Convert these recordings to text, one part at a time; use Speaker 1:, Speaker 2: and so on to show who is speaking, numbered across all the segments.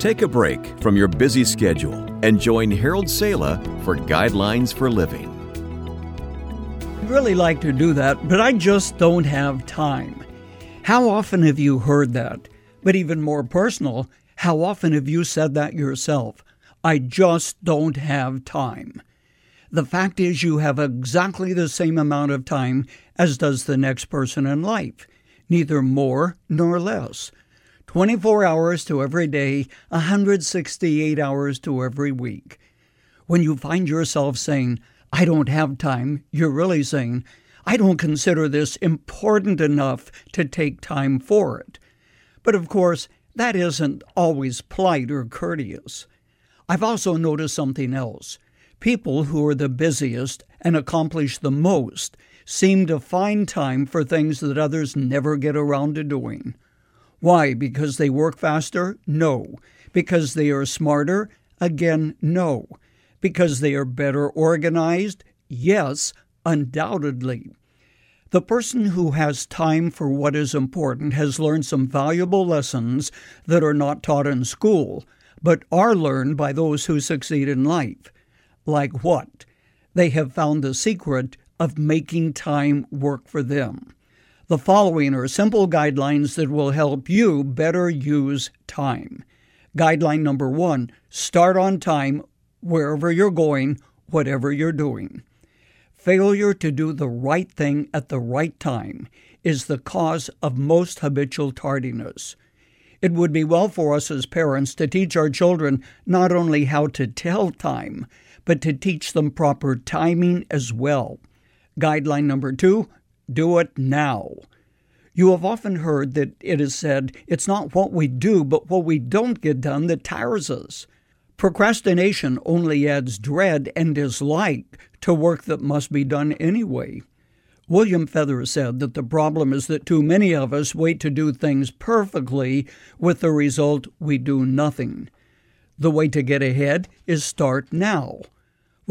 Speaker 1: Take a break from your busy schedule and join Harold Sala for Guidelines for Living.
Speaker 2: I'd really like to do that, but I just don't have time. How often have you heard that? But even more personal, how often have you said that yourself? I just don't have time. The fact is, you have exactly the same amount of time as does the next person in life, neither more nor less. 24 hours to every day, 168 hours to every week. When you find yourself saying, I don't have time, you're really saying, I don't consider this important enough to take time for it. But of course, that isn't always polite or courteous. I've also noticed something else. People who are the busiest and accomplish the most seem to find time for things that others never get around to doing. Why? Because they work faster? No. Because they are smarter? Again, no. Because they are better organized? Yes, undoubtedly. The person who has time for what is important has learned some valuable lessons that are not taught in school, but are learned by those who succeed in life. Like what? They have found the secret of making time work for them. The following are simple guidelines that will help you better use time. Guideline number one start on time wherever you're going, whatever you're doing. Failure to do the right thing at the right time is the cause of most habitual tardiness. It would be well for us as parents to teach our children not only how to tell time, but to teach them proper timing as well. Guideline number two do it now. You have often heard that it is said it's not what we do, but what we don't get done that tires us. Procrastination only adds dread and dislike to work that must be done anyway. William Feather said that the problem is that too many of us wait to do things perfectly, with the result we do nothing. The way to get ahead is start now.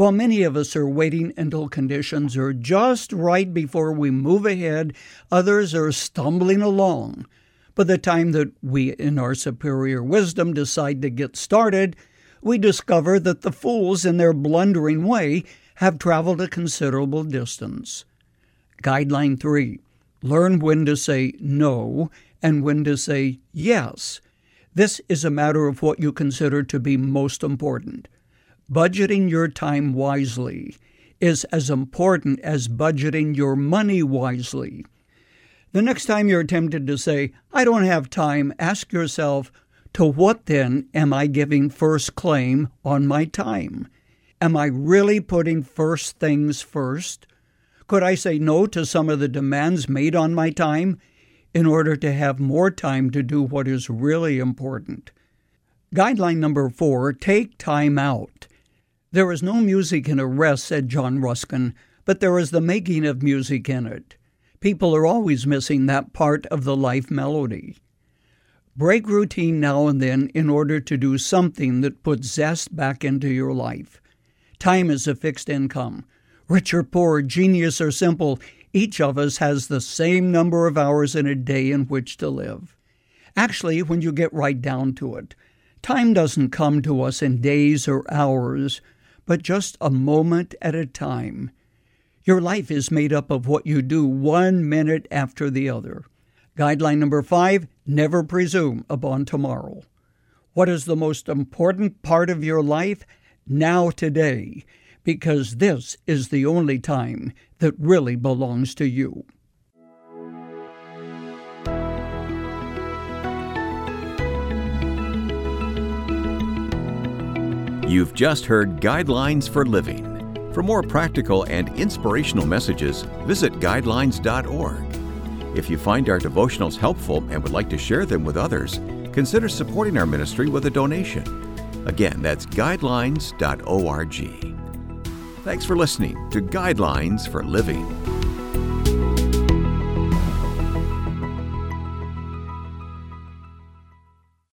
Speaker 2: While many of us are waiting until conditions are just right before we move ahead, others are stumbling along. By the time that we, in our superior wisdom, decide to get started, we discover that the fools, in their blundering way, have traveled a considerable distance. Guideline 3 Learn when to say no and when to say yes. This is a matter of what you consider to be most important. Budgeting your time wisely is as important as budgeting your money wisely. The next time you're tempted to say, I don't have time, ask yourself, to what then am I giving first claim on my time? Am I really putting first things first? Could I say no to some of the demands made on my time in order to have more time to do what is really important? Guideline number four take time out. There is no music in a rest, said John Ruskin, but there is the making of music in it. People are always missing that part of the life melody. Break routine now and then in order to do something that puts zest back into your life. Time is a fixed income. Rich or poor, genius or simple, each of us has the same number of hours in a day in which to live. Actually, when you get right down to it, time doesn't come to us in days or hours, but just a moment at a time. Your life is made up of what you do one minute after the other. Guideline number five never presume upon tomorrow. What is the most important part of your life? Now, today, because this is the only time that really belongs to you.
Speaker 1: You've just heard Guidelines for Living. For more practical and inspirational messages, visit guidelines.org. If you find our devotionals helpful and would like to share them with others, consider supporting our ministry with a donation. Again, that's guidelines.org. Thanks for listening to Guidelines for Living.